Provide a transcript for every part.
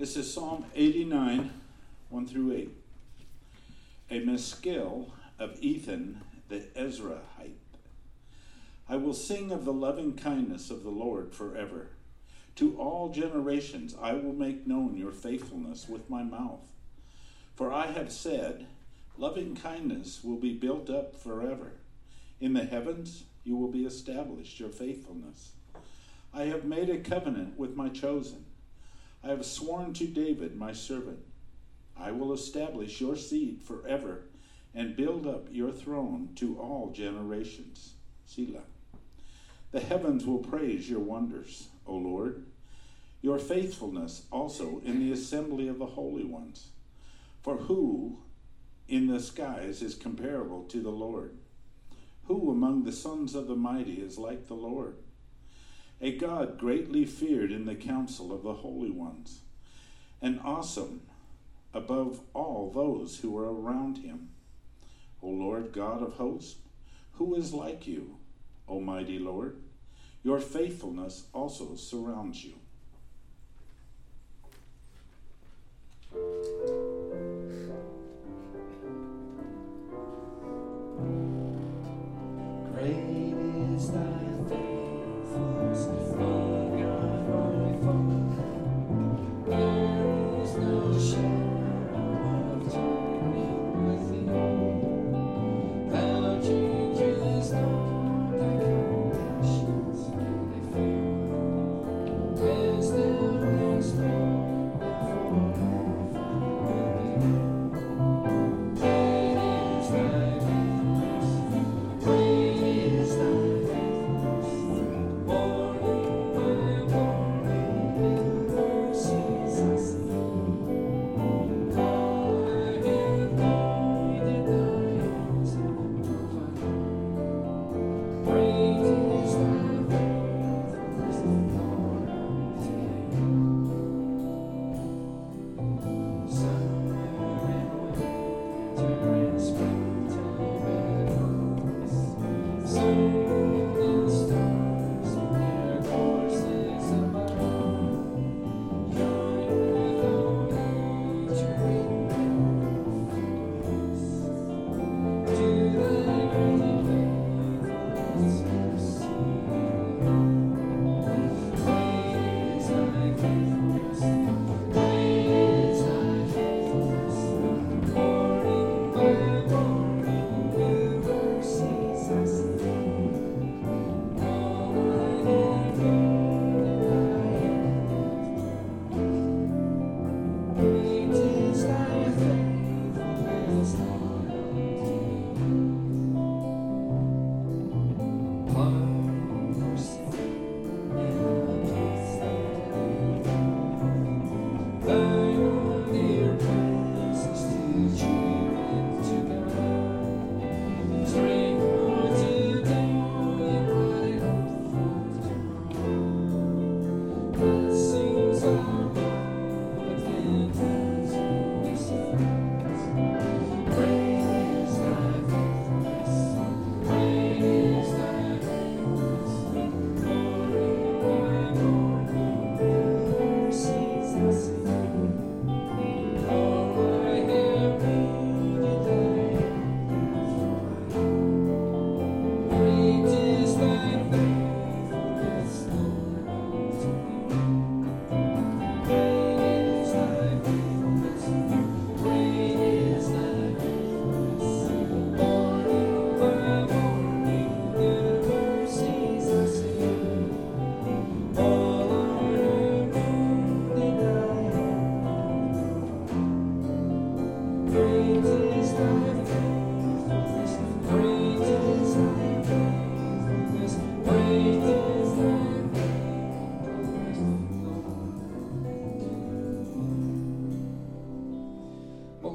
This is Psalm 89, 1 through 8. A Maskil of Ethan the Ezrahite. I will sing of the loving kindness of the Lord forever. To all generations I will make known your faithfulness with my mouth. For I have said, Loving kindness will be built up forever. In the heavens you will be established, your faithfulness. I have made a covenant with my chosen I have sworn to David, my servant, I will establish your seed forever and build up your throne to all generations. Selah. The heavens will praise your wonders, O Lord, your faithfulness also in the assembly of the holy ones. For who in the skies is comparable to the Lord? Who among the sons of the mighty is like the Lord? A God greatly feared in the council of the holy ones, and awesome above all those who are around him. O Lord God of hosts, who is like you, O mighty Lord? Your faithfulness also surrounds you.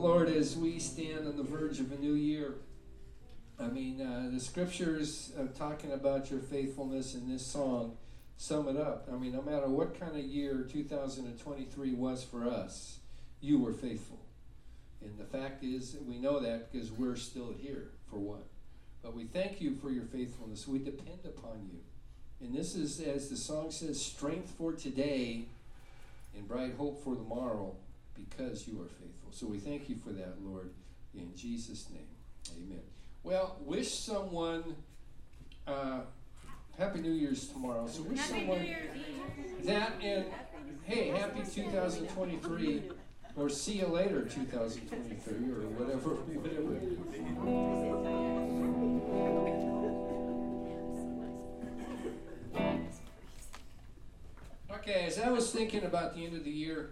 Scriptures on the verge of a new year, I mean, uh, the scriptures of talking about your faithfulness in this song sum it up. I mean, no matter what kind of year 2023 was for us, you were faithful. And the fact is, we know that because we're still here, for one. But we thank you for your faithfulness. We depend upon you. And this is, as the song says, strength for today and bright hope for tomorrow because you are faithful. So we thank you for that, Lord, in Jesus' name. Amen. Well, wish someone uh, Happy New Year's tomorrow. So wish Happy someone that and hey, happy 2023 or see you later 2023 or whatever whatever. Okay, as I was thinking about the end of the year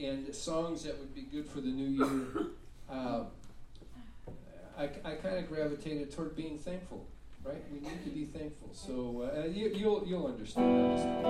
and songs that would be good for the new year, uh, I, I kind of gravitated toward being thankful. Right? We need to be thankful. So uh, you, you'll you'll understand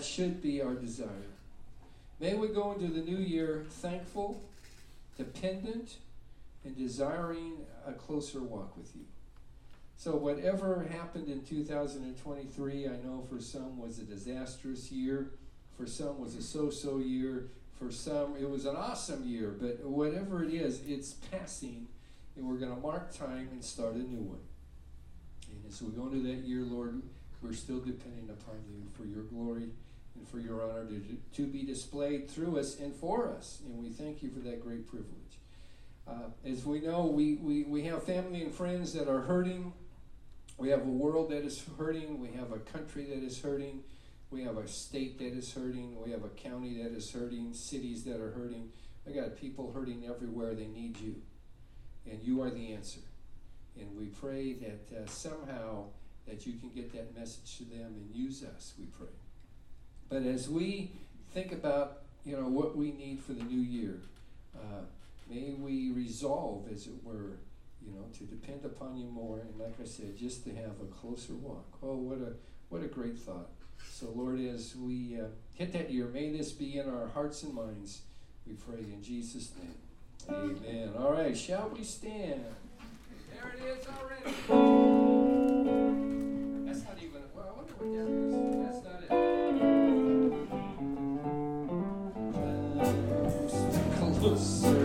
That should be our desire. May we go into the new year thankful, dependent, and desiring a closer walk with you. So, whatever happened in 2023, I know for some was a disastrous year, for some was a so so year, for some it was an awesome year, but whatever it is, it's passing, and we're going to mark time and start a new one. And as we go into that year, Lord, we're still depending upon you for your glory and for your honor to, to be displayed through us and for us. And we thank you for that great privilege. Uh, as we know, we, we, we have family and friends that are hurting we have a world that is hurting. We have a country that is hurting. We have a state that is hurting. We have a county that is hurting. Cities that are hurting. I got people hurting everywhere. They need you. And you are the answer. And we pray that uh, somehow that you can get that message to them and use us, we pray. But as we think about, you know, what we need for the new year, uh, may we resolve, as it were, you know, to depend upon you more, and like I said, just to have a closer walk. Oh, what a what a great thought! So, Lord, as we uh, hit that year, may this be in our hearts and minds. We pray in Jesus' name. Amen. All right, shall we stand? There it is already. That's not even. Well, I wonder what that is. That's not it. Closer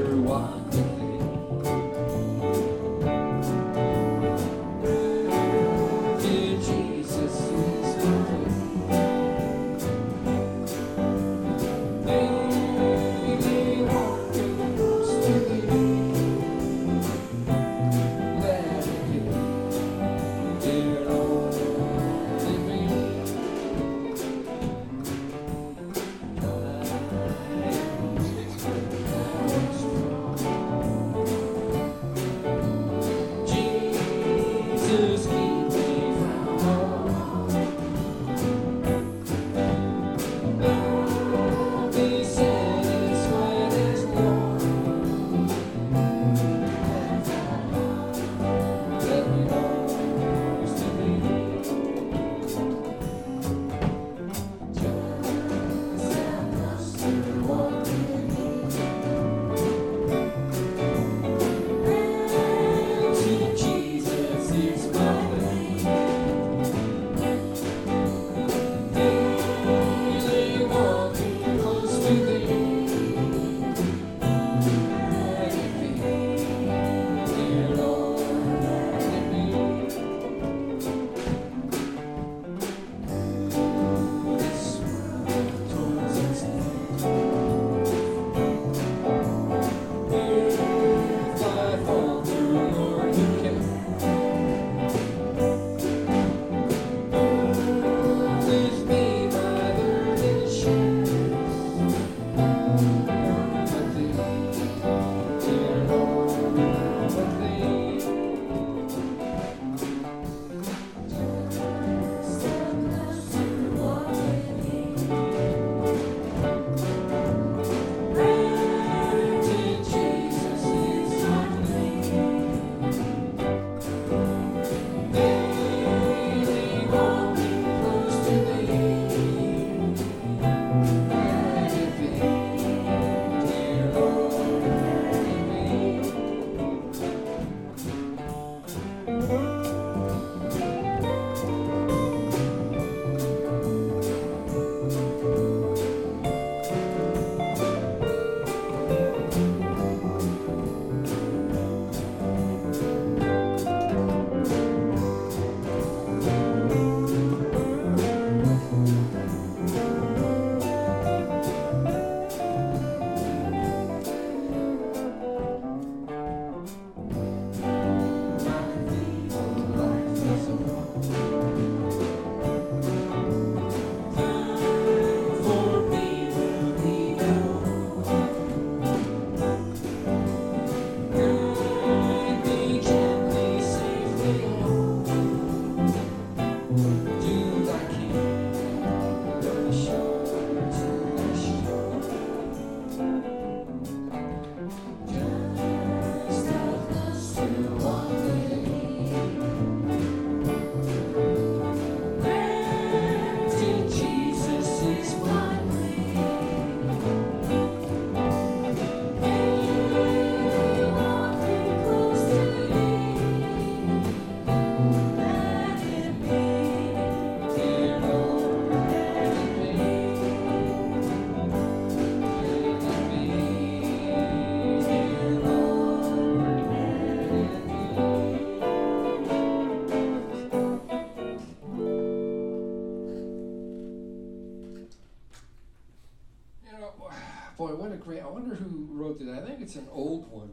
that. I think it's an old one,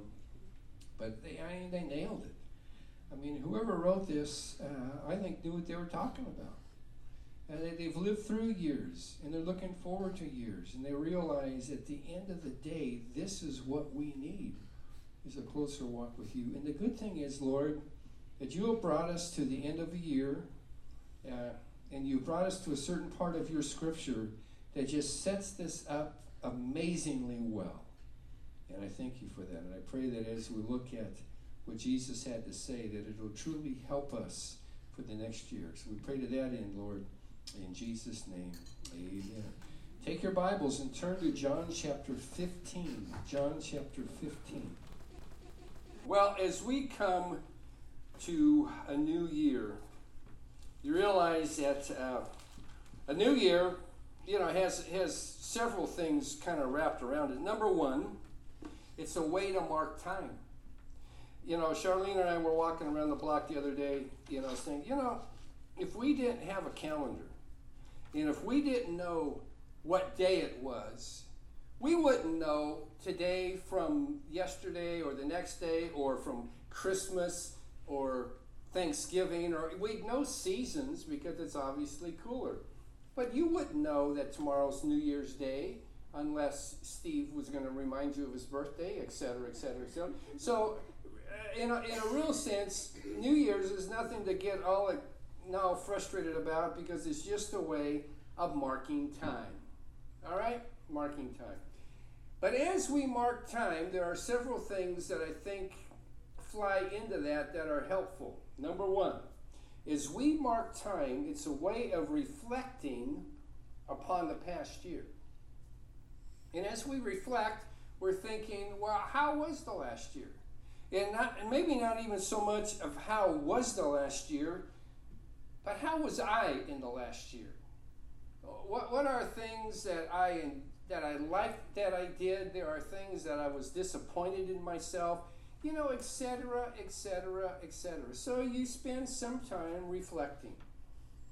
but they I mean, they nailed it. I mean, whoever wrote this, uh, I think knew what they were talking about. And they, they've lived through years, and they're looking forward to years, and they realize at the end of the day, this is what we need: is a closer walk with you. And the good thing is, Lord, that you have brought us to the end of the year, uh, and you brought us to a certain part of your Scripture that just sets this up amazingly well. And I thank you for that. And I pray that as we look at what Jesus had to say, that it will truly help us for the next year. So we pray to that end, Lord, in Jesus' name. Amen. Take your Bibles and turn to John chapter 15. John chapter 15. Well, as we come to a new year, you realize that uh, a new year you know, has has several things kind of wrapped around it. Number one, it's a way to mark time. You know, Charlene and I were walking around the block the other day, you know, saying, you know, if we didn't have a calendar, and if we didn't know what day it was, we wouldn't know today from yesterday or the next day or from Christmas or Thanksgiving or we'd know seasons because it's obviously cooler. But you wouldn't know that tomorrow's New Year's Day unless Steve was going to remind you of his birthday, et cetera, et cetera, et cetera. So, uh, in a, in a real sense, New Year's is nothing to get all now frustrated about because it's just a way of marking time. All right? Marking time. But as we mark time, there are several things that I think fly into that that are helpful. Number one, as we mark time, it's a way of reflecting upon the past year. And as we reflect, we're thinking, well, how was the last year? And, not, and maybe not even so much of how was the last year, but how was I in the last year? What, what are things that I that I liked that I did? There are things that I was disappointed in myself you know, etc., etc., etc. So you spend some time reflecting.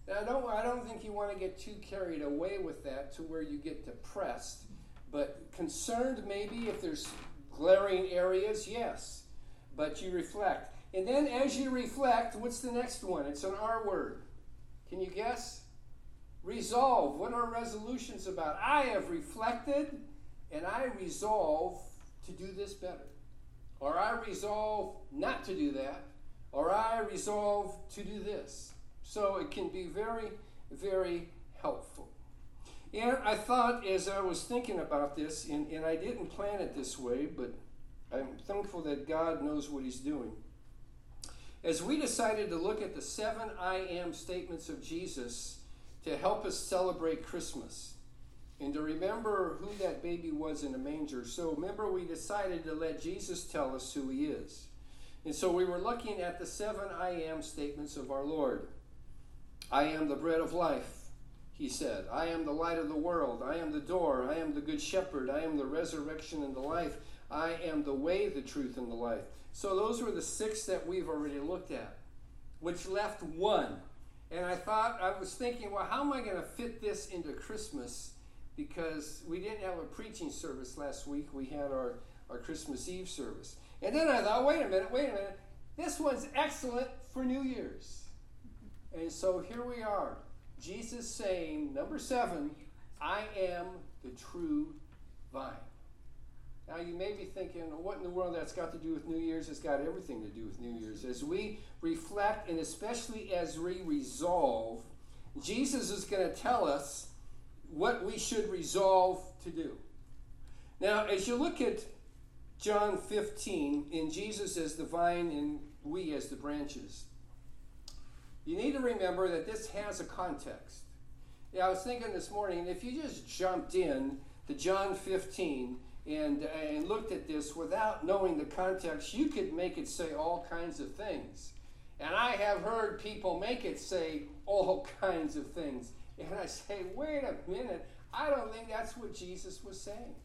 Now, I don't, I don't think you want to get too carried away with that to where you get depressed, but concerned maybe if there's glaring areas, yes. But you reflect. And then as you reflect, what's the next one? It's an R word. Can you guess? Resolve. What are resolutions about? I have reflected and I resolve to do this better or I resolve not to do that, or I resolve to do this. So it can be very, very helpful. And I thought as I was thinking about this, and, and I didn't plan it this way, but I'm thankful that God knows what He's doing. As we decided to look at the seven I am statements of Jesus to help us celebrate Christmas, and to remember who that baby was in the manger. So remember, we decided to let Jesus tell us who he is. And so we were looking at the seven I am statements of our Lord. I am the bread of life, he said. I am the light of the world. I am the door. I am the good shepherd. I am the resurrection and the life. I am the way, the truth, and the life. So those were the six that we've already looked at, which left one. And I thought, I was thinking, well, how am I going to fit this into Christmas? because we didn't have a preaching service last week. We had our, our Christmas Eve service. And then I thought, wait a minute, wait a minute. This one's excellent for New Year's. And so here we are. Jesus saying, number seven, I am the true vine. Now you may be thinking, what in the world that's got to do with New Year's? It's got everything to do with New Year's. As we reflect and especially as we resolve, Jesus is going to tell us what we should resolve to do. Now, as you look at John 15, in Jesus as the vine and we as the branches, you need to remember that this has a context. Yeah, I was thinking this morning, if you just jumped in to John 15 and, and looked at this without knowing the context, you could make it say all kinds of things. And I have heard people make it say all kinds of things. And I say, wait a minute, I don't think that's what Jesus was saying.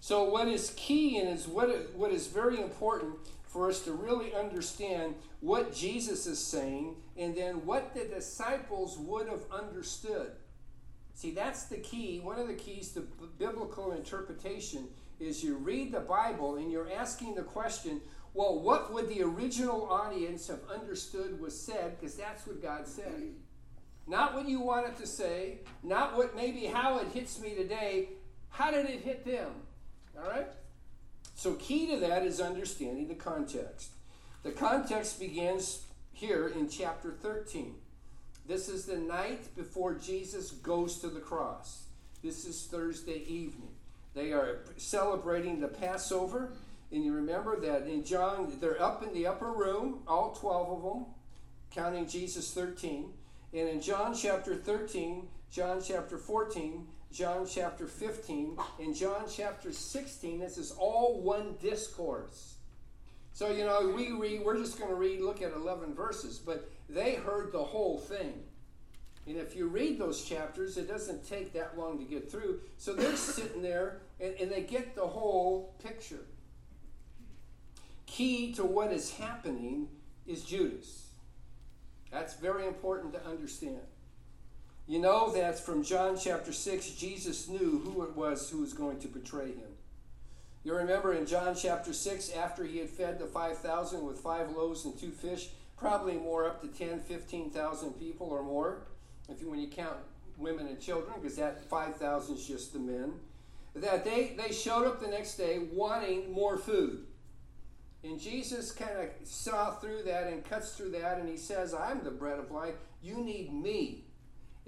So, what is key and is what, what is very important for us to really understand what Jesus is saying and then what the disciples would have understood. See, that's the key. One of the keys to biblical interpretation is you read the Bible and you're asking the question, well, what would the original audience have understood was said? Because that's what God said. Not what you want it to say, not what maybe how it hits me today. How did it hit them? All right? So, key to that is understanding the context. The context begins here in chapter 13. This is the night before Jesus goes to the cross. This is Thursday evening. They are celebrating the Passover. And you remember that in John, they're up in the upper room, all 12 of them, counting Jesus 13. And in John chapter 13, John chapter 14, John chapter 15, and John chapter 16, this is all one discourse. So, you know, we read, we're just going to read, look at 11 verses, but they heard the whole thing. And if you read those chapters, it doesn't take that long to get through. So they're sitting there and, and they get the whole picture. Key to what is happening is Judas. That's very important to understand. You know that from John chapter 6, Jesus knew who it was who was going to betray him. You remember in John chapter 6, after he had fed the 5,000 with five loaves and two fish, probably more up to 10, 15,000 people or more, if you, when you count women and children, because that 5,000 is just the men, that they, they showed up the next day wanting more food. And Jesus kind of saw through that and cuts through that, and he says, I'm the bread of life. You need me.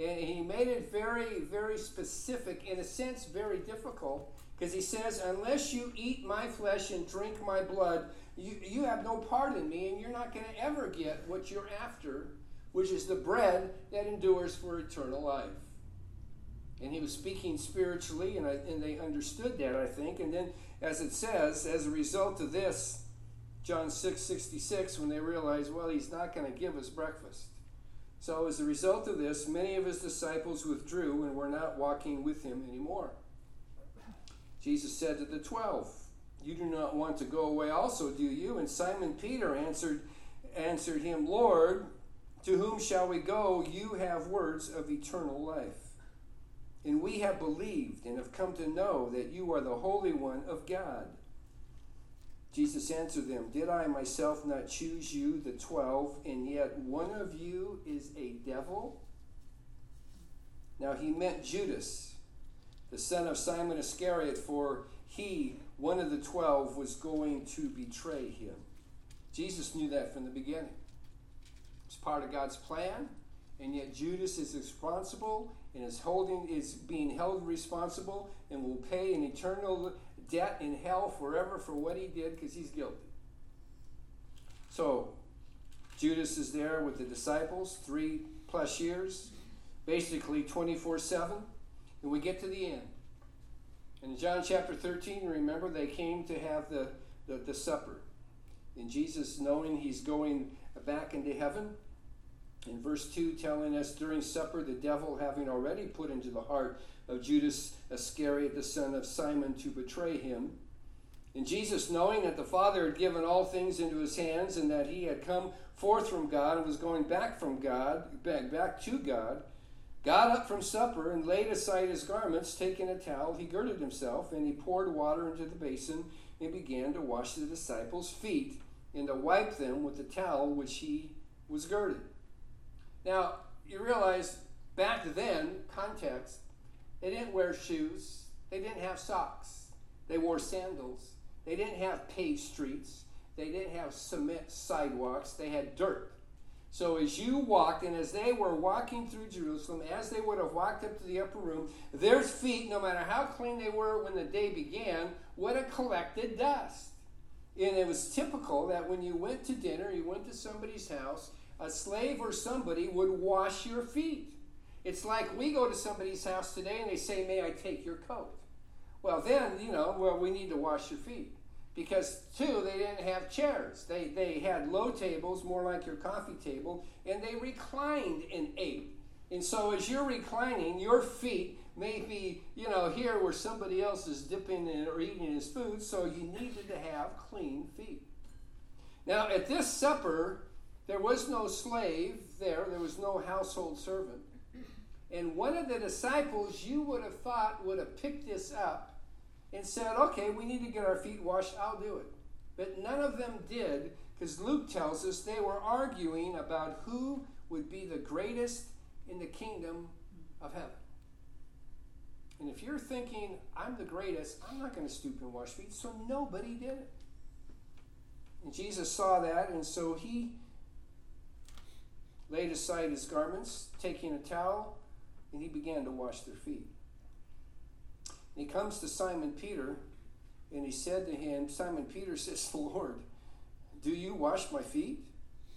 And he made it very, very specific, in a sense, very difficult, because he says, Unless you eat my flesh and drink my blood, you, you have no part in me, and you're not going to ever get what you're after which is the bread that endures for eternal life. And he was speaking spiritually, and, I, and they understood that, I think. And then, as it says, as a result of this, John 6 66, when they realized, well, he's not going to give us breakfast. So, as a result of this, many of his disciples withdrew and were not walking with him anymore. Jesus said to the twelve, You do not want to go away also, do you? And Simon Peter answered, answered him, Lord, to whom shall we go? You have words of eternal life. And we have believed and have come to know that you are the Holy One of God. Jesus answered them, Did I myself not choose you, the twelve, and yet one of you is a devil? Now he meant Judas, the son of Simon Iscariot, for he, one of the twelve, was going to betray him. Jesus knew that from the beginning. It's part of God's plan, and yet Judas is responsible and is holding is being held responsible and will pay an eternal debt in hell forever for what he did because he's guilty. So Judas is there with the disciples three plus years, basically 24 7, and we get to the end. In John chapter 13, remember they came to have the, the, the supper. And Jesus, knowing he's going back into heaven. In verse 2, telling us during supper, the devil having already put into the heart of Judas Iscariot, the son of Simon, to betray him. And Jesus, knowing that the Father had given all things into his hands and that he had come forth from God and was going back from God, back, back to God, got up from supper and laid aside his garments, taking a towel, he girded himself, and he poured water into the basin and began to wash the disciples' feet and to wipe them with the towel which he was girded. Now, you realize back then, context, they didn't wear shoes, they didn't have socks, they wore sandals, they didn't have paved streets, they didn't have cement sidewalks, they had dirt. So as you walked, and as they were walking through Jerusalem, as they would have walked up to the upper room, their feet, no matter how clean they were when the day began, would have collected dust. And it was typical that when you went to dinner, you went to somebody's house, a slave or somebody would wash your feet. It's like we go to somebody's house today and they say, May I take your coat? Well, then, you know, well, we need to wash your feet. Because, two, they didn't have chairs. They, they had low tables, more like your coffee table, and they reclined and ate. And so, as you're reclining, your feet may be, you know, here where somebody else is dipping in or eating his food, so you needed to have clean feet. Now, at this supper, there was no slave there, there was no household servant. And one of the disciples you would have thought would have picked this up and said, okay, we need to get our feet washed, I'll do it. But none of them did because Luke tells us they were arguing about who would be the greatest in the kingdom of heaven. And if you're thinking, I'm the greatest, I'm not going to stoop and wash feet, so nobody did it. And Jesus saw that, and so he laid aside his garments, taking a towel, and he began to wash their feet. And he comes to Simon Peter, and he said to him, Simon Peter says, Lord, do you wash my feet?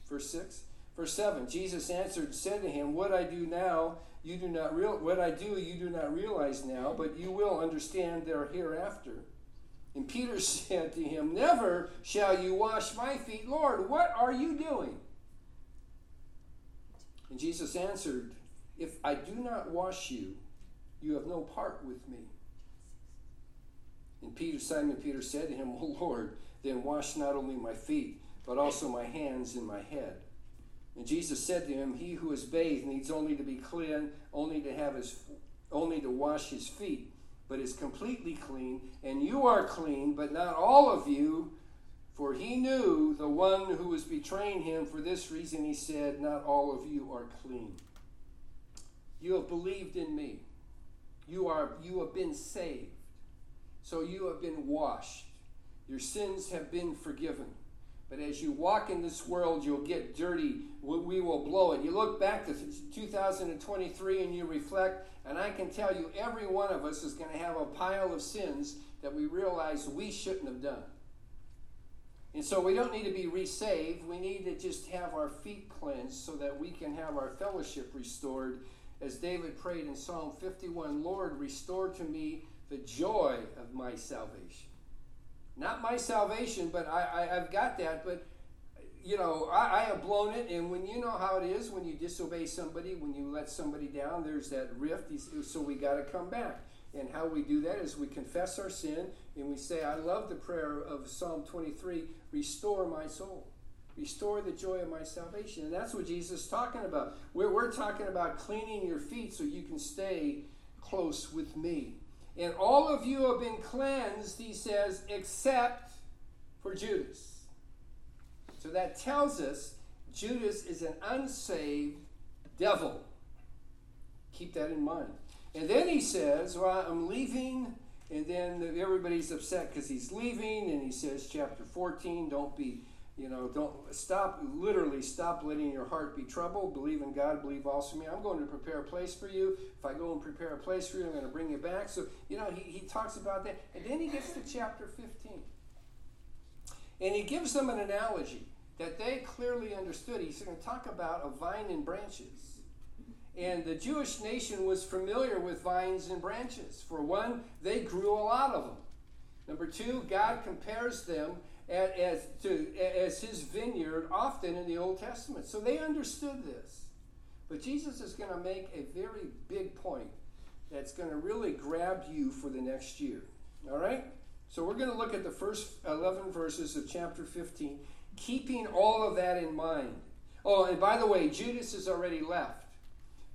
Verse 6. Verse 7 Jesus answered and said to him, What I do now, you do not real what I do you do not realize now, but you will understand there hereafter. And Peter said to him, Never shall you wash my feet, Lord, what are you doing? And Jesus answered, If I do not wash you, you have no part with me. And Peter, Simon Peter said to him, O Lord, then wash not only my feet, but also my hands and my head. And Jesus said to him, He who is bathed needs only to be clean, only to have his only to wash his feet, but is completely clean, and you are clean, but not all of you. For he knew the one who was betraying him. For this reason he said, Not all of you are clean. You have believed in me. You are you have been saved. So you have been washed. Your sins have been forgiven. But as you walk in this world, you'll get dirty. We will blow it. You look back to 2023 and you reflect, and I can tell you every one of us is going to have a pile of sins that we realize we shouldn't have done. And so we don't need to be resaved. We need to just have our feet cleansed so that we can have our fellowship restored. As David prayed in Psalm 51 Lord, restore to me the joy of my salvation. Not my salvation, but I, I, have got that. But, you know, I, I have blown it. And when you know how it is, when you disobey somebody, when you let somebody down, there's that rift. So we got to come back. And how we do that is we confess our sin and we say, I love the prayer of Psalm 23 restore my soul. Restore the joy of my salvation. And that's what Jesus is talking about. We're, we're talking about cleaning your feet so you can stay close with me. And all of you have been cleansed, he says, except for Judas. So that tells us Judas is an unsaved devil. Keep that in mind. And then he says, Well, I'm leaving. And then everybody's upset because he's leaving. And he says, chapter 14, don't be you know, don't stop, literally stop letting your heart be troubled. Believe in God, believe also me. I'm going to prepare a place for you. If I go and prepare a place for you, I'm going to bring you back. So, you know, he, he talks about that. And then he gets to chapter 15. And he gives them an analogy that they clearly understood. He's going to talk about a vine and branches. And the Jewish nation was familiar with vines and branches. For one, they grew a lot of them. Number two, God compares them as, to, as his vineyard often in the Old Testament. So they understood this. But Jesus is going to make a very big point that's going to really grab you for the next year. All right? So we're going to look at the first 11 verses of chapter 15, keeping all of that in mind. Oh, and by the way, Judas has already left.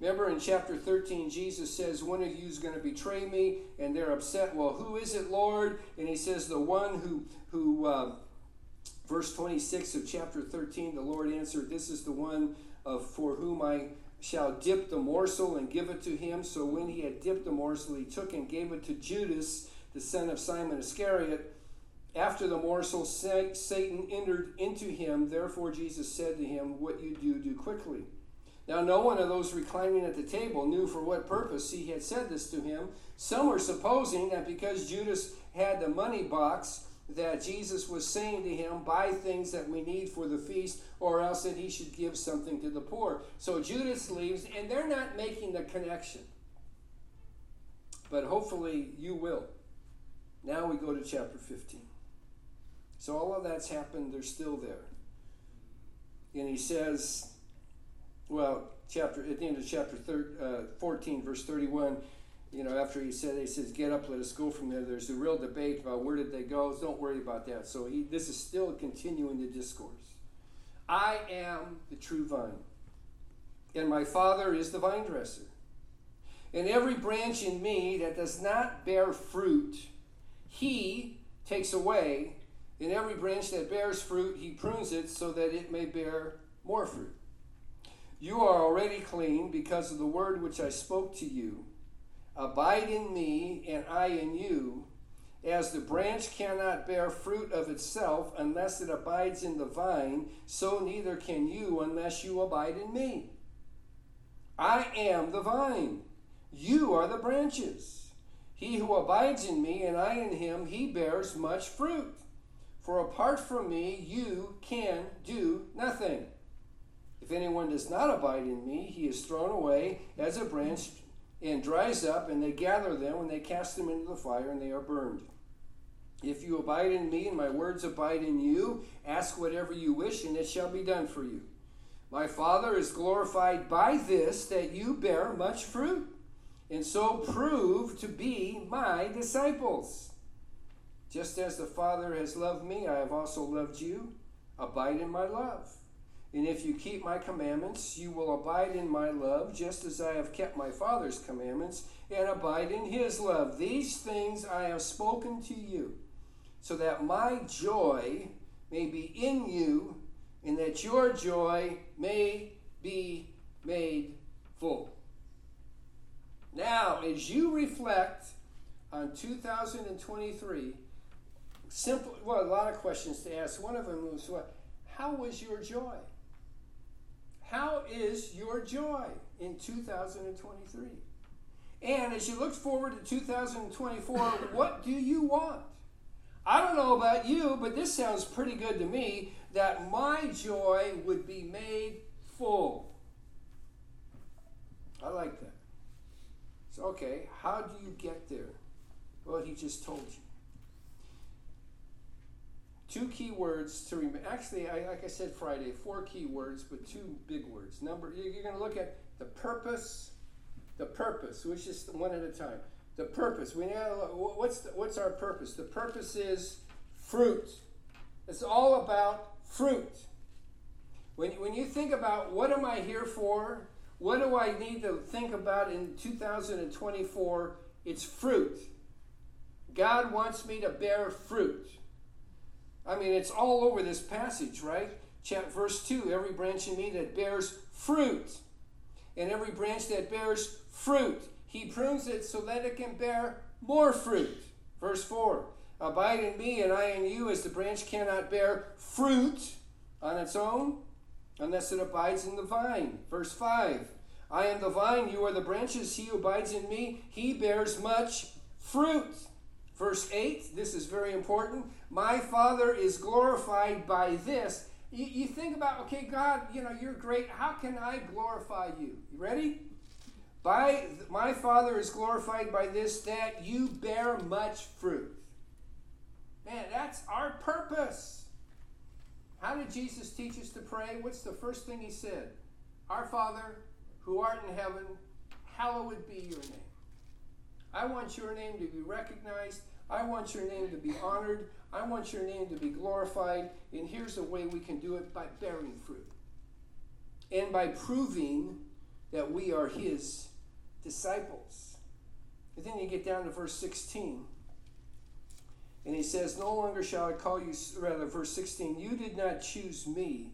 Remember in chapter 13, Jesus says, One of you is going to betray me, and they're upset. Well, who is it, Lord? And he says, The one who, who uh, verse 26 of chapter 13, the Lord answered, This is the one of, for whom I shall dip the morsel and give it to him. So when he had dipped the morsel, he took and gave it to Judas, the son of Simon Iscariot. After the morsel, Satan entered into him. Therefore, Jesus said to him, What you do, do quickly. Now, no one of those reclining at the table knew for what purpose he had said this to him. Some were supposing that because Judas had the money box, that Jesus was saying to him, Buy things that we need for the feast, or else that he should give something to the poor. So Judas leaves, and they're not making the connection. But hopefully you will. Now we go to chapter 15. So all of that's happened, they're still there. And he says, well, chapter at the end of chapter thir, uh, 14, verse 31, you know, after he said, he says, "Get up, let us go from there." There's a real debate about where did they go. Don't worry about that. So he, this is still continuing the discourse. I am the true vine, and my Father is the vine dresser. And every branch in me that does not bear fruit, he takes away. And every branch that bears fruit, he prunes it so that it may bear more fruit. You are already clean because of the word which I spoke to you. Abide in me, and I in you. As the branch cannot bear fruit of itself unless it abides in the vine, so neither can you unless you abide in me. I am the vine, you are the branches. He who abides in me and I in him, he bears much fruit. For apart from me, you can do nothing. If anyone does not abide in me, he is thrown away as a branch and dries up, and they gather them and they cast them into the fire, and they are burned. If you abide in me and my words abide in you, ask whatever you wish, and it shall be done for you. My Father is glorified by this, that you bear much fruit, and so prove to be my disciples. Just as the Father has loved me, I have also loved you. Abide in my love. And if you keep my commandments, you will abide in my love, just as I have kept my Father's commandments and abide in his love. These things I have spoken to you, so that my joy may be in you, and that your joy may be made full. Now, as you reflect on 2023, simple, well, a lot of questions to ask. One of them was, what? How was your joy? How is your joy in 2023? And as you look forward to 2024, what do you want? I don't know about you, but this sounds pretty good to me that my joy would be made full. I like that. So, okay, how do you get there? Well, he just told you two key words to remember. Actually, I, like I said Friday, four key words, but two big words. Number, you're going to look at the purpose, the purpose, which is one at a time. The purpose. We know what's the, what's our purpose. The purpose is fruit. It's all about fruit. When, when you think about what am I here for, what do I need to think about in 2024? It's fruit. God wants me to bear fruit. I mean, it's all over this passage, right? Chapter, verse 2 Every branch in me that bears fruit, and every branch that bears fruit, he prunes it so that it can bear more fruit. Verse 4 Abide in me, and I in you, as the branch cannot bear fruit on its own unless it abides in the vine. Verse 5 I am the vine, you are the branches. He who abides in me, he bears much fruit. Verse 8, this is very important. My Father is glorified by this. You, you, think about, okay, God, you know, you're great. How can I glorify you? You ready? By my Father is glorified by this that you bear much fruit. Man, that's our purpose. How did Jesus teach us to pray? What's the first thing he said? Our Father, who art in heaven, hallowed be your name. I want your name to be recognized. I want your name to be honored. I want your name to be glorified. And here's the way we can do it by bearing fruit and by proving that we are his disciples. And then you get down to verse 16. And he says, No longer shall I call you, rather, verse 16, you did not choose me.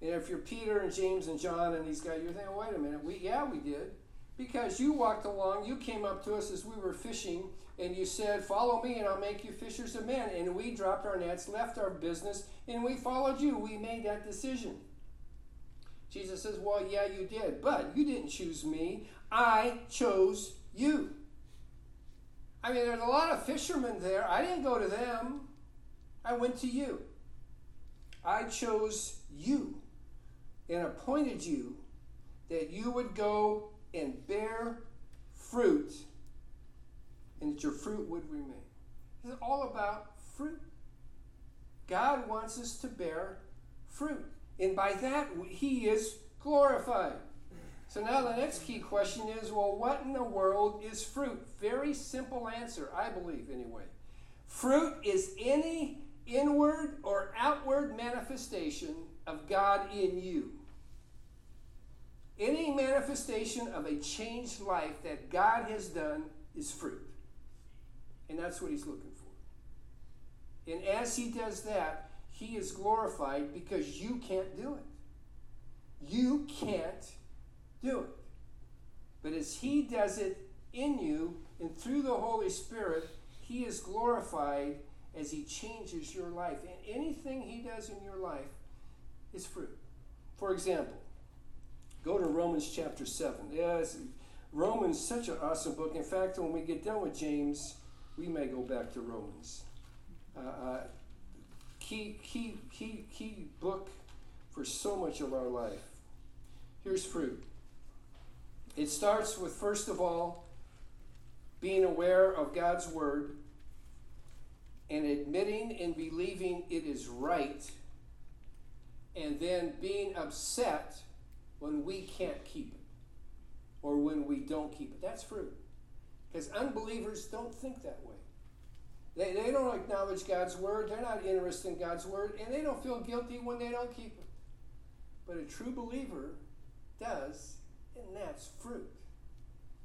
And if you're Peter and James and John and these guys, you're thinking, wait a minute, we, yeah, we did. Because you walked along, you came up to us as we were fishing, and you said, Follow me, and I'll make you fishers of men. And we dropped our nets, left our business, and we followed you. We made that decision. Jesus says, Well, yeah, you did, but you didn't choose me. I chose you. I mean, there's a lot of fishermen there. I didn't go to them, I went to you. I chose you and appointed you that you would go and bear fruit, and that your fruit would remain. It's all about fruit. God wants us to bear fruit, and by that, He is glorified. So now the next key question is well, what in the world is fruit? Very simple answer, I believe, anyway. Fruit is any inward or outward manifestation of God in you. Manifestation of a changed life that God has done is fruit. And that's what he's looking for. And as he does that, he is glorified because you can't do it. You can't do it. But as he does it in you and through the Holy Spirit, he is glorified as he changes your life. And anything he does in your life is fruit. For example, go to Romans chapter 7. Yes, Romans such an awesome book. In fact, when we get done with James, we may go back to Romans. Uh, uh, key, key, key, key book for so much of our life. Here's fruit. It starts with, first of all, being aware of God's Word and admitting and believing it is right, and then being upset when we can't keep it or when we don't keep it. That's fruit. Because unbelievers don't think that way. They, they don't acknowledge God's word, they're not interested in God's word, and they don't feel guilty when they don't keep it. But a true believer does, and that's fruit.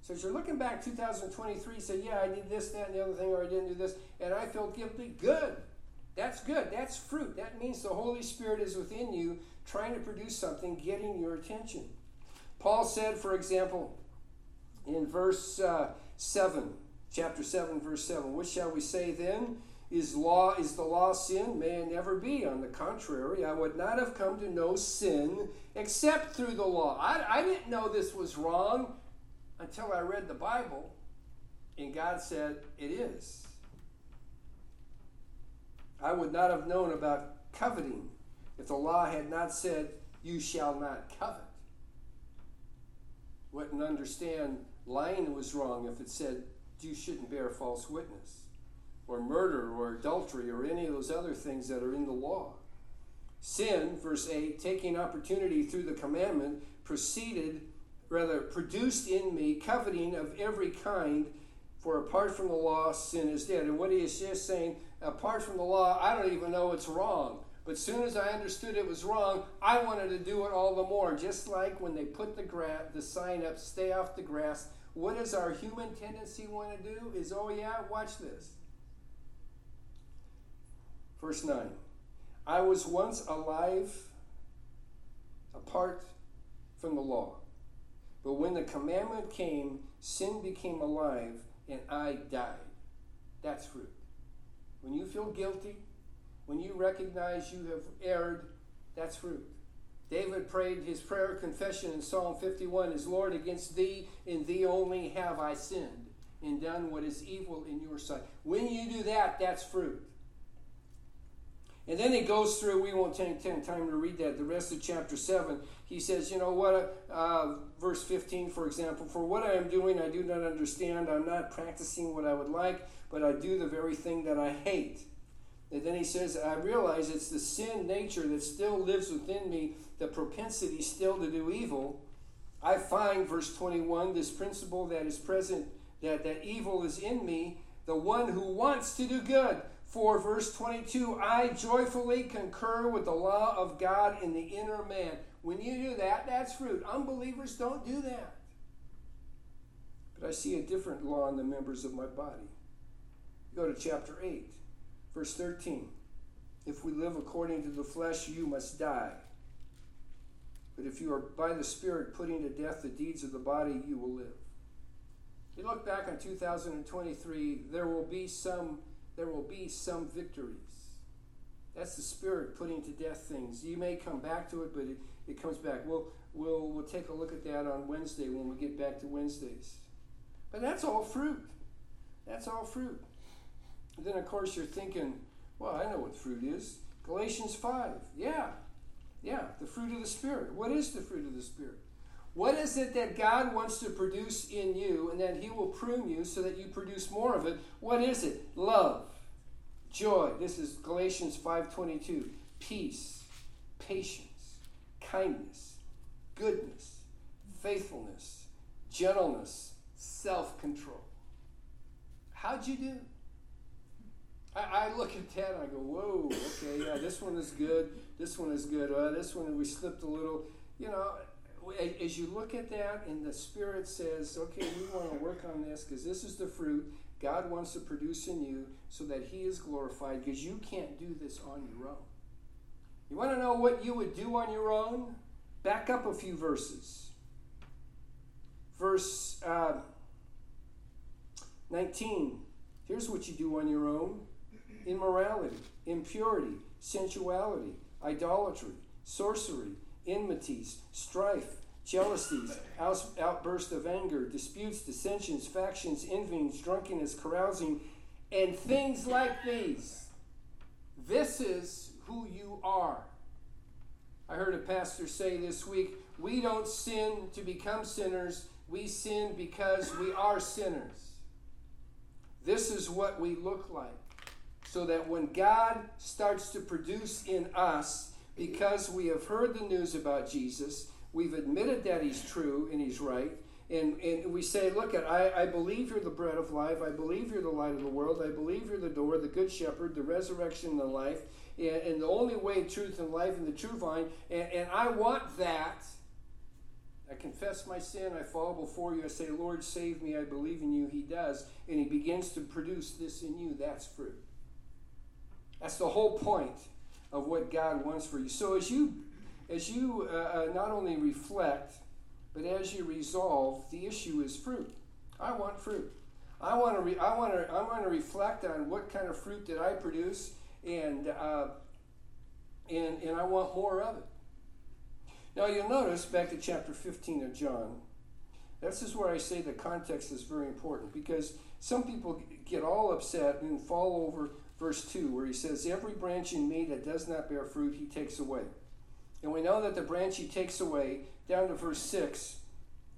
So as you're looking back 2023, say, yeah, I did this, that, and the other thing, or I didn't do this, and I felt guilty. Good. That's good. That's fruit. That means the Holy Spirit is within you, trying to produce something, getting your attention. Paul said, for example, in verse uh, 7, chapter 7, verse 7, what shall we say then? Is law is the law sin? May it never be. On the contrary, I would not have come to know sin except through the law. I, I didn't know this was wrong until I read the Bible, and God said, It is. I would not have known about coveting if the law had not said, You shall not covet. Wouldn't understand lying was wrong if it said, You shouldn't bear false witness, or murder, or adultery, or any of those other things that are in the law. Sin, verse 8, taking opportunity through the commandment, proceeded rather produced in me coveting of every kind for apart from the law sin is dead and what he is just saying apart from the law i don't even know it's wrong but soon as i understood it was wrong i wanted to do it all the more just like when they put the gra- the sign up stay off the grass what does our human tendency want to do is oh yeah watch this verse 9 i was once alive apart from the law but when the commandment came, sin became alive and I died. That's fruit. When you feel guilty, when you recognize you have erred, that's fruit. David prayed his prayer of confession in Psalm 51 is Lord, against thee in thee only have I sinned and done what is evil in your sight. When you do that, that's fruit. And then he goes through, we won't take time to read that, the rest of chapter 7. He says, you know what, uh, verse 15, for example, for what I am doing I do not understand. I'm not practicing what I would like, but I do the very thing that I hate. And then he says, I realize it's the sin nature that still lives within me, the propensity still to do evil. I find, verse 21, this principle that is present, that, that evil is in me, the one who wants to do good. For verse 22, I joyfully concur with the law of God in the inner man. When you do that, that's fruit. Unbelievers don't do that. But I see a different law in the members of my body. Go to chapter 8, verse 13. If we live according to the flesh, you must die. But if you are by the Spirit putting to death the deeds of the body, you will live. You look back on 2023, there will be some there will be some victories. That's the Spirit putting to death things. You may come back to it, but it, it comes back. We'll, we'll, we'll take a look at that on Wednesday when we get back to Wednesdays. But that's all fruit. That's all fruit. And then, of course, you're thinking, well, I know what fruit is. Galatians 5. Yeah. Yeah, the fruit of the Spirit. What is the fruit of the Spirit? What is it that God wants to produce in you and that He will prune you so that you produce more of it? What is it? Love, joy. This is Galatians 5:22. Peace, patience, kindness, goodness, faithfulness, gentleness, self-control. How'd you do? I, I, look at that and I go, whoa, okay, yeah, this one is good. This one is good. Uh, this one we slipped a little. You know, as you look at that and the Spirit says, okay, we want to work on this because this is the fruit God wants to produce in you so that He is glorified because you can't do this on your own. You want to know what you would do on your own? Back up a few verses. Verse uh, 19. Here's what you do on your own immorality, impurity, sensuality, idolatry, sorcery, enmities, strife, jealousies, outbursts of anger, disputes, dissensions, factions, envyings, drunkenness, carousing, and things like these. This is who you are. I heard a pastor say this week we don't sin to become sinners, we sin because we are sinners. This is what we look like. So that when God starts to produce in us, because we have heard the news about Jesus, we've admitted that He's true and He's right, and, and we say, Look, at I, I believe you're the bread of life, I believe you're the light of the world, I believe you're the door, the good shepherd, the resurrection and the life, and, and the only way, truth, and life, and the true vine, and, and I want that. I confess my sin, I fall before you, I say, Lord, save me, I believe in you. He does, and He begins to produce this in you. That's fruit. That's the whole point of what God wants for you. So as you as you uh, uh, not only reflect, but as you resolve, the issue is fruit. I want fruit. I want to. Re- I want to. I want to reflect on what kind of fruit did I produce, and uh, and and I want more of it. Now you'll notice back to chapter 15 of John. This is where I say the context is very important because some people get all upset and fall over verse 2, where he says, Every branch in me that does not bear fruit, he takes away. And we know that the branch he takes away, down to verse 6,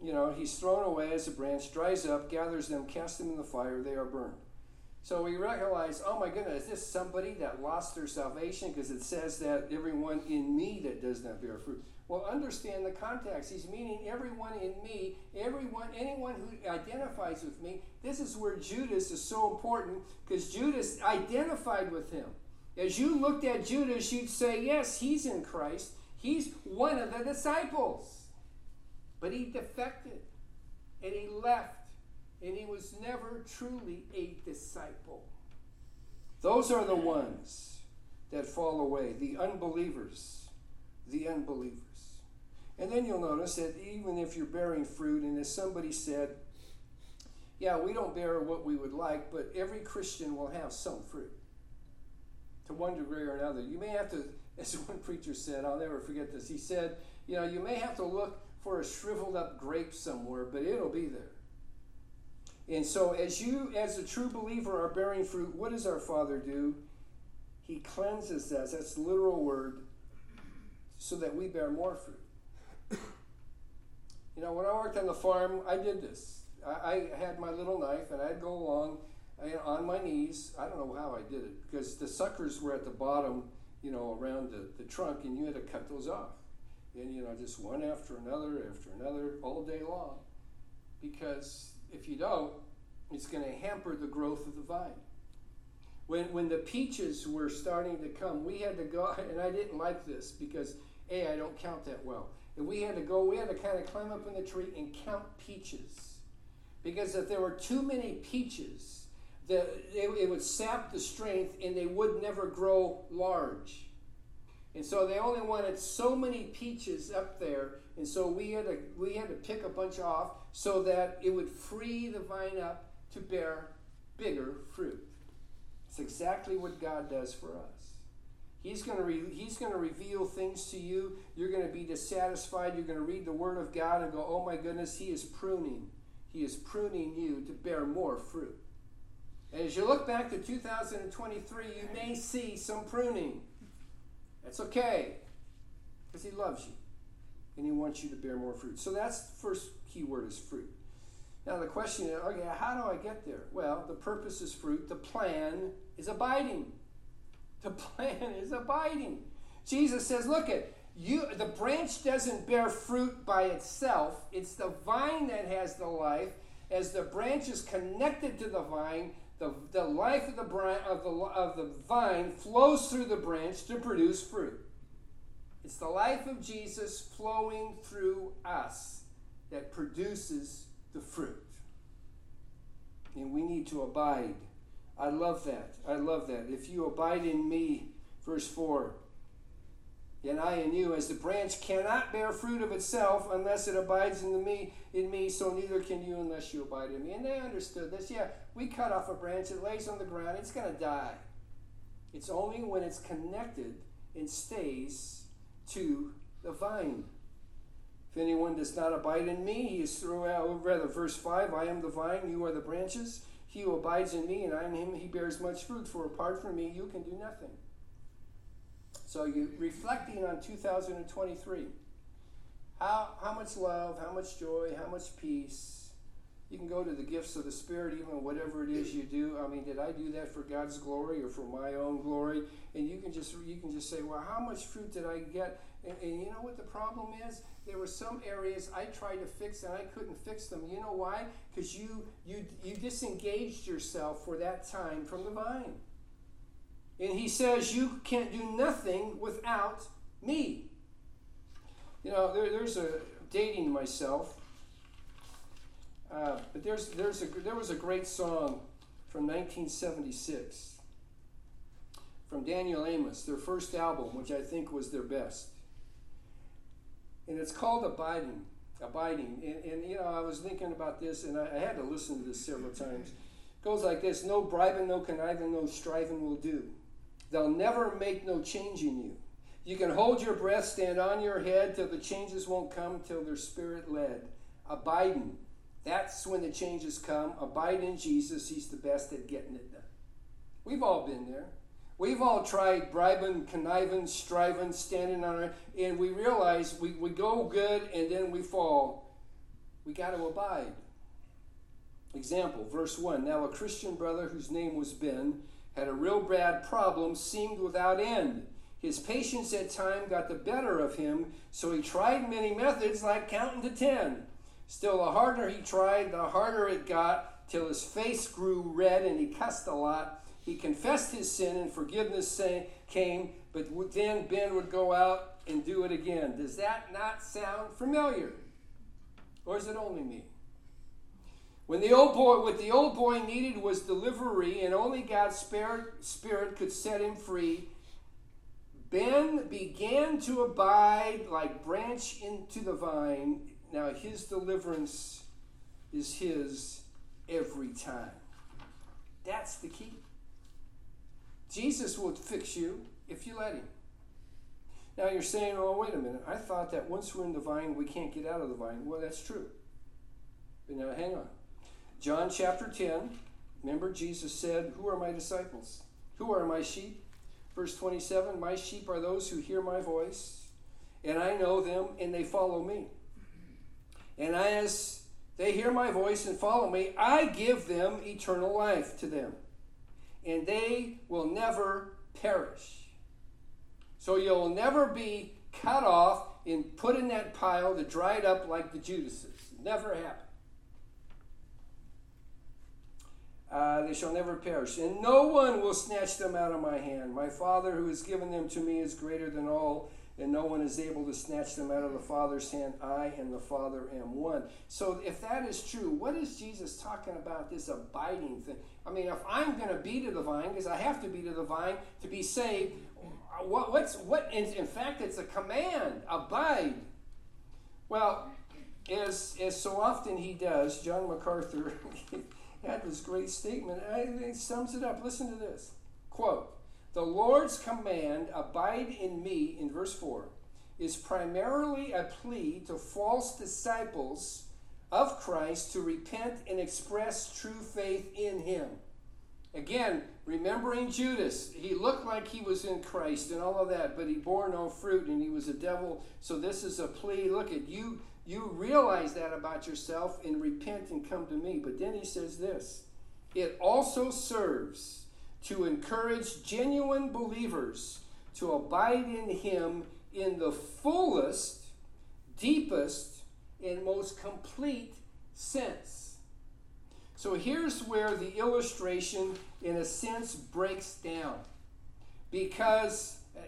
you know, he's thrown away as a branch, dries up, gathers them, casts them in the fire, they are burned. So we realize, oh my goodness, is this somebody that lost their salvation? Because it says that everyone in me that does not bear fruit. Well, understand the context. He's meaning everyone in me, everyone, anyone who identifies with me. This is where Judas is so important because Judas identified with him. As you looked at Judas, you'd say, yes, he's in Christ. He's one of the disciples. But he defected and he left and he was never truly a disciple. Those are the ones that fall away, the unbelievers. The unbelievers. And then you'll notice that even if you're bearing fruit, and as somebody said, yeah, we don't bear what we would like, but every Christian will have some fruit to one degree or another. You may have to, as one preacher said, I'll never forget this. He said, you know, you may have to look for a shriveled up grape somewhere, but it'll be there. And so, as you, as a true believer, are bearing fruit, what does our Father do? He cleanses us. That's the literal word, so that we bear more fruit. You know, when I worked on the farm, I did this. I, I had my little knife and I'd go along on my knees. I don't know how I did it because the suckers were at the bottom, you know, around the, the trunk, and you had to cut those off. And, you know, just one after another after another all day long. Because if you don't, it's going to hamper the growth of the vine. When, when the peaches were starting to come, we had to go, and I didn't like this because, A, I don't count that well. And we had to go, we had to kind of climb up in the tree and count peaches. Because if there were too many peaches, the, it, it would sap the strength and they would never grow large. And so they only wanted so many peaches up there, and so we had to we had to pick a bunch off so that it would free the vine up to bear bigger fruit. It's exactly what God does for us. He's going to re- he's going to reveal things to you. You're going to be dissatisfied. You're going to read the Word of God and go, "Oh my goodness, He is pruning. He is pruning you to bear more fruit." And as you look back to 2023, you may see some pruning. That's okay, because He loves you, and He wants you to bear more fruit. So that's the first key word is fruit. Now the question is, okay, how do I get there? Well, the purpose is fruit. The plan is abiding. The plan is abiding. Jesus says, look at you the branch doesn't bear fruit by itself. It's the vine that has the life. As the branch is connected to the vine, the, the life of the, of, the, of the vine flows through the branch to produce fruit. It's the life of Jesus flowing through us that produces the fruit. And we need to abide. I love that. I love that. If you abide in me, verse 4, and I in you, as the branch cannot bear fruit of itself unless it abides in me in me, so neither can you unless you abide in me. And they understood this. Yeah, we cut off a branch, it lays on the ground, it's going to die. It's only when it's connected and stays to the vine. If anyone does not abide in me, he is thrown out. Rather, verse 5 I am the vine, you are the branches. He who abides in me, and I in him, he bears much fruit, for apart from me, you can do nothing. So, you reflecting on 2023, how, how much love, how much joy, how much peace. You can go to the gifts of the Spirit, even whatever it is you do. I mean, did I do that for God's glory or for my own glory? And you can just you can just say, well, how much fruit did I get? And, and you know what the problem is? There were some areas I tried to fix and I couldn't fix them. You know why? Because you you you disengaged yourself for that time from the vine. And he says, You can't do nothing without me. You know, there, there's a dating myself, uh, but there's, there's a, there was a great song from 1976 from Daniel Amos, their first album, which I think was their best. And it's called Abiding. Abiding. And, and you know, I was thinking about this, and I, I had to listen to this several times. It goes like this No bribing, no conniving, no striving will do. They'll never make no change in you. You can hold your breath, stand on your head till the changes won't come till they're spirit led. Abiding. That's when the changes come. Abide in Jesus. He's the best at getting it done. We've all been there. We've all tried bribing, conniving, striving, standing on our, and we realize we, we go good and then we fall. We got to abide. Example, verse 1. Now a Christian brother whose name was Ben had a real bad problem, seemed without end. His patience at time got the better of him, so he tried many methods like counting to ten. Still, the harder he tried, the harder it got, till his face grew red and he cussed a lot. He confessed his sin and forgiveness came, but then Ben would go out and do it again. Does that not sound familiar? Or is it only me? When the old boy, what the old boy needed was delivery, and only God's spirit, spirit could set him free. Ben began to abide like branch into the vine. Now his deliverance is his every time. That's the key. Jesus will fix you if you let him. Now you're saying, oh, wait a minute. I thought that once we're in the vine, we can't get out of the vine. Well, that's true. But now hang on. John chapter 10, remember Jesus said, Who are my disciples? Who are my sheep? Verse 27 My sheep are those who hear my voice, and I know them, and they follow me. And as they hear my voice and follow me, I give them eternal life to them, and they will never perish. So you'll never be cut off and put in that pile to dry it up like the Judases. Never happen. Uh, they shall never perish, and no one will snatch them out of my hand. My Father, who has given them to me, is greater than all, and no one is able to snatch them out of the Father's hand. I and the Father am one. So, if that is true, what is Jesus talking about? This abiding thing. I mean, if I'm going to be to the vine, because I have to be to the vine to be saved, what, what's what? In, in fact, it's a command. Abide. Well, as as so often he does, John MacArthur. had this great statement. and it sums it up. Listen to this. Quote The Lord's command, abide in me, in verse 4, is primarily a plea to false disciples of Christ to repent and express true faith in him. Again, remembering Judas, he looked like he was in Christ and all of that, but he bore no fruit and he was a devil. So this is a plea. Look at you you realize that about yourself and repent and come to me. But then he says this it also serves to encourage genuine believers to abide in him in the fullest, deepest, and most complete sense. So here's where the illustration, in a sense, breaks down. Because uh,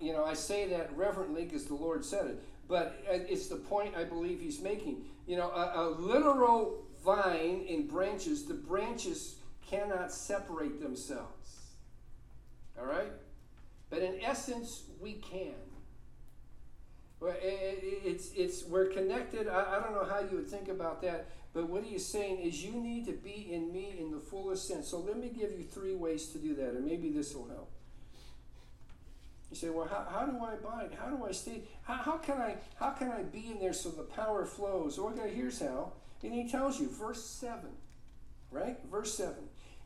you know, I say that reverently because the Lord said it, but uh, it's the point I believe He's making. You know, a, a literal vine in branches, the branches cannot separate themselves. All right? But in essence, we can. It's, it's, we're connected. I, I don't know how you would think about that, but what he's saying is you need to be in me in the fullest sense. So let me give you three ways to do that, and maybe this will help. You say, well, how, how do I abide? How do I stay? How, how, can I, how can I be in there so the power flows? Okay, here's how. And he tells you, verse 7, right? Verse 7.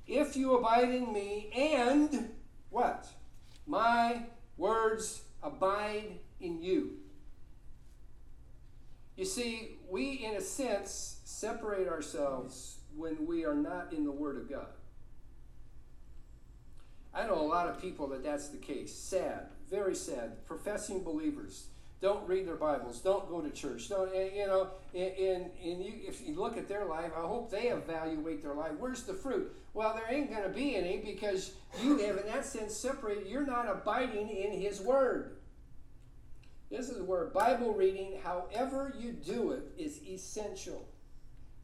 If you abide in me and what? My words abide in you. You see, we, in a sense, separate ourselves when we are not in the Word of God. I know a lot of people that that's the case. Sad, very sad. Professing believers don't read their Bibles, don't go to church, don't you know? And, and you, if you look at their life, I hope they evaluate their life. Where's the fruit? Well, there ain't going to be any because you have, in that sense, separated. You're not abiding in His Word. This is where Bible reading, however you do it, is essential.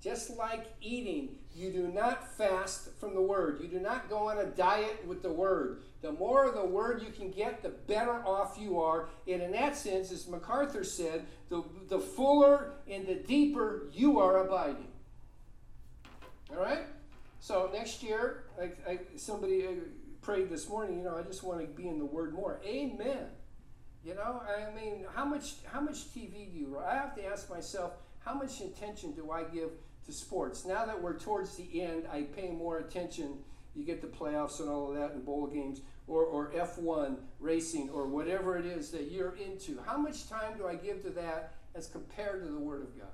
Just like eating, you do not fast from the Word. You do not go on a diet with the Word. The more of the Word you can get, the better off you are. And in that sense, as MacArthur said, the, the fuller and the deeper you are abiding. All right? So next year, I, I, somebody uh, prayed this morning, you know, I just want to be in the Word more. Amen. You know, I mean, how much how much TV do you? I have to ask myself, how much attention do I give to sports. Now that we're towards the end, I pay more attention. You get the playoffs and all of that and bowl games or, or F1 racing or whatever it is that you're into. How much time do I give to that as compared to the Word of God?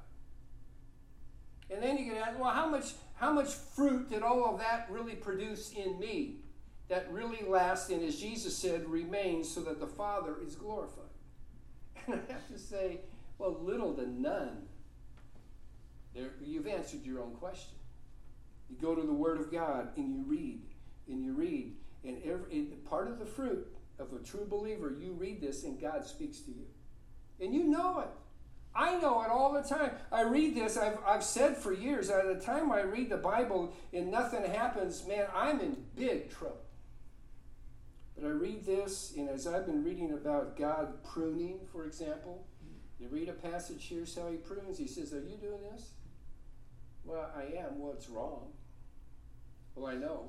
And then you can ask, well, how much, how much fruit did all of that really produce in me that really lasts and, as Jesus said, remains so that the Father is glorified? And I have to say, well, little to none there, you've answered your own question. You go to the Word of God and you read, and you read, and every, part of the fruit of a true believer, you read this and God speaks to you. And you know it. I know it all the time. I read this, I've, I've said for years, at the time I read the Bible and nothing happens, man, I'm in big trouble. But I read this, and as I've been reading about God pruning, for example, you read a passage, here's how he prunes. He says, Are you doing this? Well, I am. Well, it's wrong. Well, I know.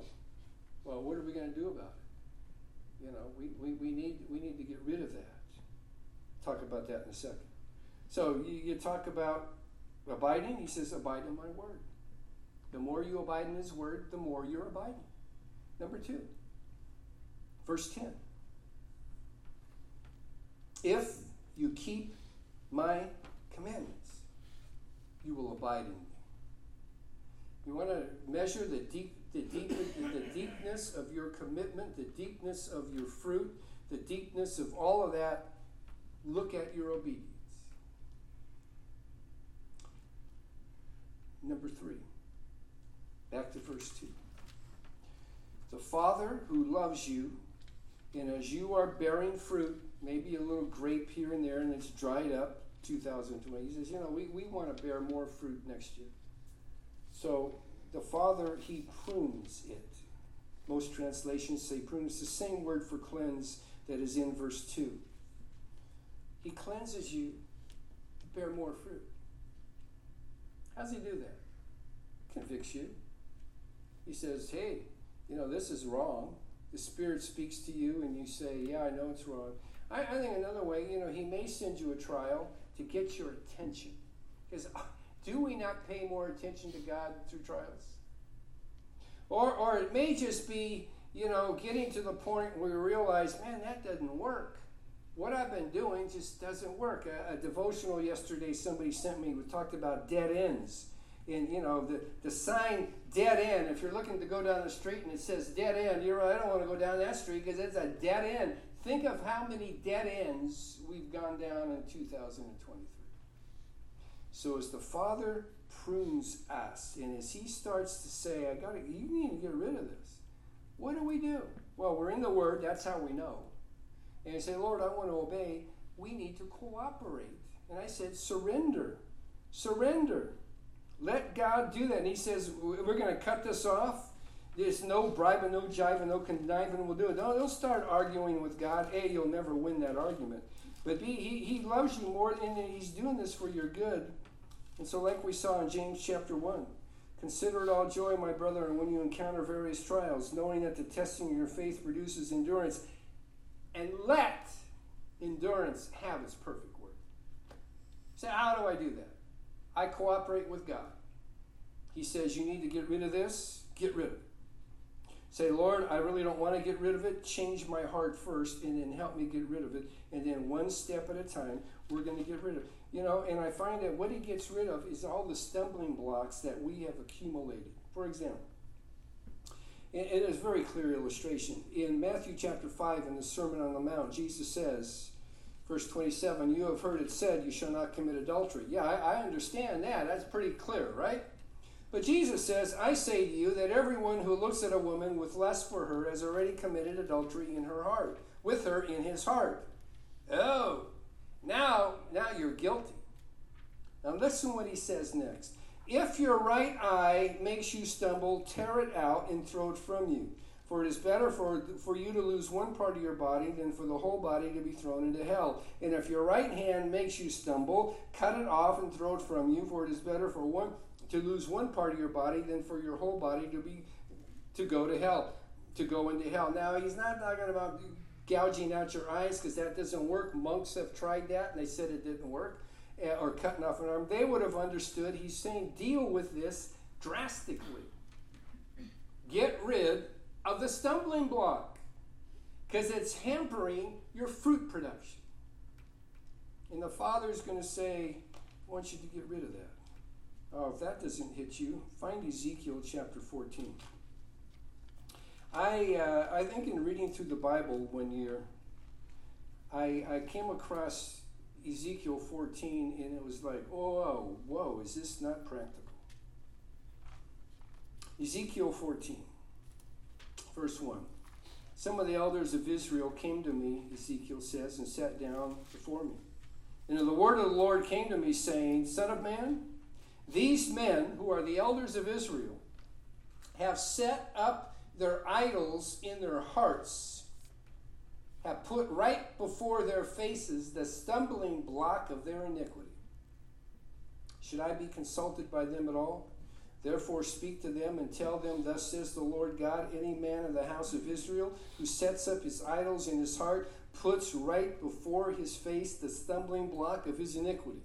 Well, what are we going to do about it? You know, we, we, we, need, we need to get rid of that. Talk about that in a second. So you, you talk about abiding. He says, Abide in my word. The more you abide in his word, the more you're abiding. Number two, verse 10. If you keep my commandments, you will abide in You want to measure the deep, the deep, the deepness of your commitment, the deepness of your fruit, the deepness of all of that. Look at your obedience. Number three, back to verse 2. The Father who loves you, and as you are bearing fruit, maybe a little grape here and there, and it's dried up 2020, he says, You know, we, we want to bear more fruit next year. So the Father, He prunes it. Most translations say prune. It's the same word for cleanse that is in verse 2. He cleanses you to bear more fruit. How does He do that? Convicts you. He says, hey, you know, this is wrong. The Spirit speaks to you, and you say, yeah, I know it's wrong. I, I think another way, you know, He may send you a trial to get your attention. Because do we not pay more attention to God through trials? Or, or it may just be, you know, getting to the point where we realize, man, that doesn't work. What I've been doing just doesn't work. A, a devotional yesterday somebody sent me, we talked about dead ends. And, you know, the, the sign dead end, if you're looking to go down the street and it says dead end, you're, I don't want to go down that street because it's a dead end. Think of how many dead ends we've gone down in 2023. So as the Father prunes us, and as He starts to say, "I got to, you need to get rid of this," what do we do? Well, we're in the Word. That's how we know. and say, Lord, I want to obey, we need to cooperate. And I said, surrender. Surrender. Let God do that. And he says, we're going to cut this off. There's no bribing, no jiving, no conniving will do it. No, don't start arguing with God. A, you'll never win that argument. But B, he, he loves you more, and he's doing this for your good. And so, like we saw in James chapter 1, consider it all joy, my brother, and when you encounter various trials, knowing that the testing of your faith produces endurance. And let endurance have its perfect work. So, how do I do that? I cooperate with God. He says, You need to get rid of this, get rid of it. Say, Lord, I really don't want to get rid of it. Change my heart first, and then help me get rid of it. And then one step at a time, we're going to get rid of it. You know, and I find that what he gets rid of is all the stumbling blocks that we have accumulated. For example, it is a very clear illustration. In Matthew chapter 5, in the Sermon on the Mount, Jesus says, verse 27, You have heard it said, You shall not commit adultery. Yeah, I, I understand that. That's pretty clear, right? But Jesus says, I say to you that everyone who looks at a woman with lust for her has already committed adultery in her heart, with her in his heart. Oh, now, now you're guilty. Now listen what he says next. If your right eye makes you stumble, tear it out and throw it from you. For it is better for, for you to lose one part of your body than for the whole body to be thrown into hell. And if your right hand makes you stumble, cut it off and throw it from you. For it is better for one to lose one part of your body than for your whole body to be to go to hell, to go into hell. Now he's not talking about gouging out your eyes because that doesn't work. Monks have tried that and they said it didn't work, eh, or cutting off an arm. They would have understood. He's saying deal with this drastically. Get rid of the stumbling block because it's hampering your fruit production. And the Father is going to say, I want you to get rid of that. Oh, if that doesn't hit you, find Ezekiel chapter 14. I, uh, I think in reading through the Bible one year, I, I came across Ezekiel 14 and it was like, oh, whoa, is this not practical? Ezekiel 14, verse 1. Some of the elders of Israel came to me, Ezekiel says, and sat down before me. And the word of the Lord came to me, saying, Son of man, these men, who are the elders of Israel, have set up their idols in their hearts, have put right before their faces the stumbling block of their iniquity. Should I be consulted by them at all? Therefore, speak to them and tell them, Thus says the Lord God, any man of the house of Israel who sets up his idols in his heart puts right before his face the stumbling block of his iniquity.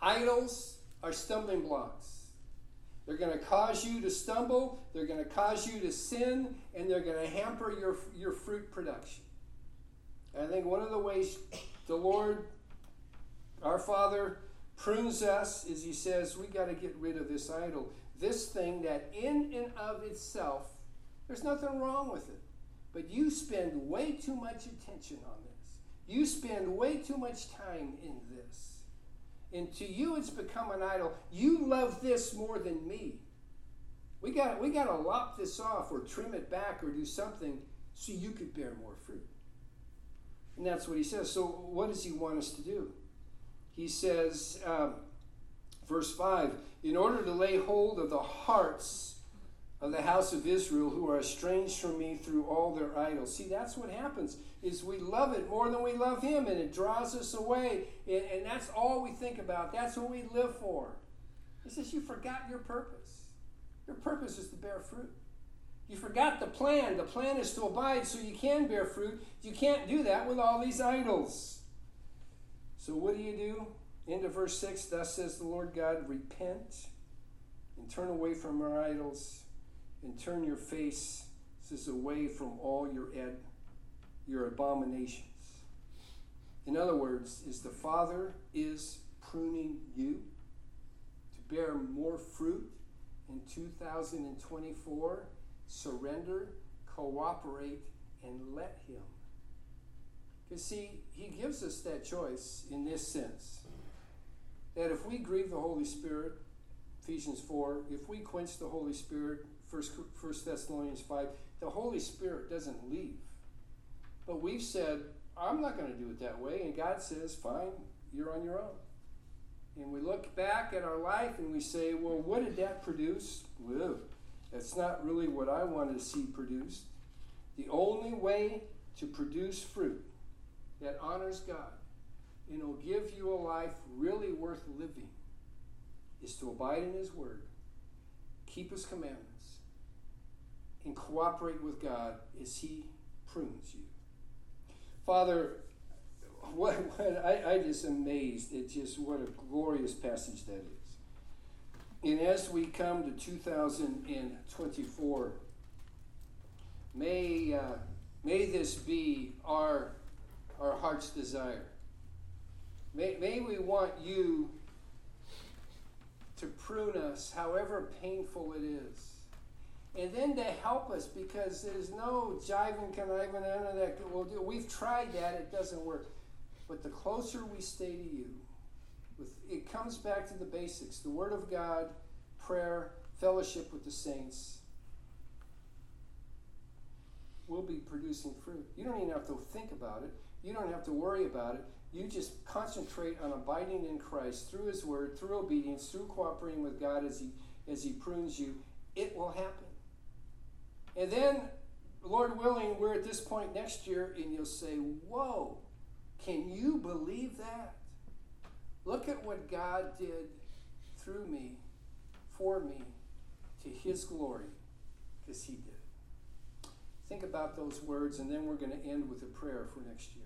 Idols are stumbling blocks. They're going to cause you to stumble, they're going to cause you to sin, and they're going to hamper your, your fruit production. And I think one of the ways the Lord, our Father, prunes us is He says, we got to get rid of this idol. This thing that in and of itself, there's nothing wrong with it. But you spend way too much attention on this. You spend way too much time in this and to you it's become an idol. You love this more than me. We got we got to lop this off or trim it back or do something so you could bear more fruit. And that's what he says. So what does he want us to do? He says, um, verse five: In order to lay hold of the hearts of the house of Israel who are estranged from me through all their idols. See, that's what happens is we love it more than we love him and it draws us away and, and that's all we think about. That's what we live for. He says you forgot your purpose. Your purpose is to bear fruit. You forgot the plan. The plan is to abide so you can bear fruit. You can't do that with all these idols. So what do you do? Into verse 6 Thus says the Lord God, repent and turn away from our idols and turn your faces away from all your your abominations. In other words, is the Father is pruning you to bear more fruit in 2024. Surrender, cooperate, and let Him. Because, see, He gives us that choice in this sense that if we grieve the Holy Spirit, Ephesians 4, if we quench the Holy Spirit, First, First Thessalonians 5, the Holy Spirit doesn't leave. But we've said, I'm not going to do it that way. And God says, fine, you're on your own. And we look back at our life and we say, well, what did that produce? Well, that's not really what I wanted to see produced. The only way to produce fruit that honors God and will give you a life really worth living is to abide in His Word, keep His commandments, and cooperate with God as He prunes you. Father, what, what I, I just amazed at just what a glorious passage that is. And as we come to 2024, may, uh, may this be our, our heart's desire. May, may we want you to prune us, however painful it is. And then to help us because there's no jiving, conniving, none of that. We'll do. We've tried that, it doesn't work. But the closer we stay to you, with, it comes back to the basics the Word of God, prayer, fellowship with the saints. We'll be producing fruit. You don't even have to think about it, you don't have to worry about it. You just concentrate on abiding in Christ through His Word, through obedience, through cooperating with God as He as He prunes you. It will happen. And then, Lord willing, we're at this point next year, and you'll say, Whoa, can you believe that? Look at what God did through me, for me, to his glory, because he did. Think about those words, and then we're going to end with a prayer for next year.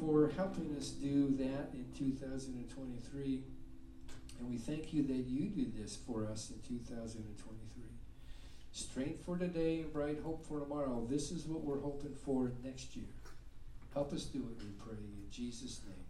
For helping us do that in 2023. And we thank you that you do this for us in 2023. Strength for today and bright hope for tomorrow. This is what we're hoping for next year. Help us do it, we pray, in Jesus' name.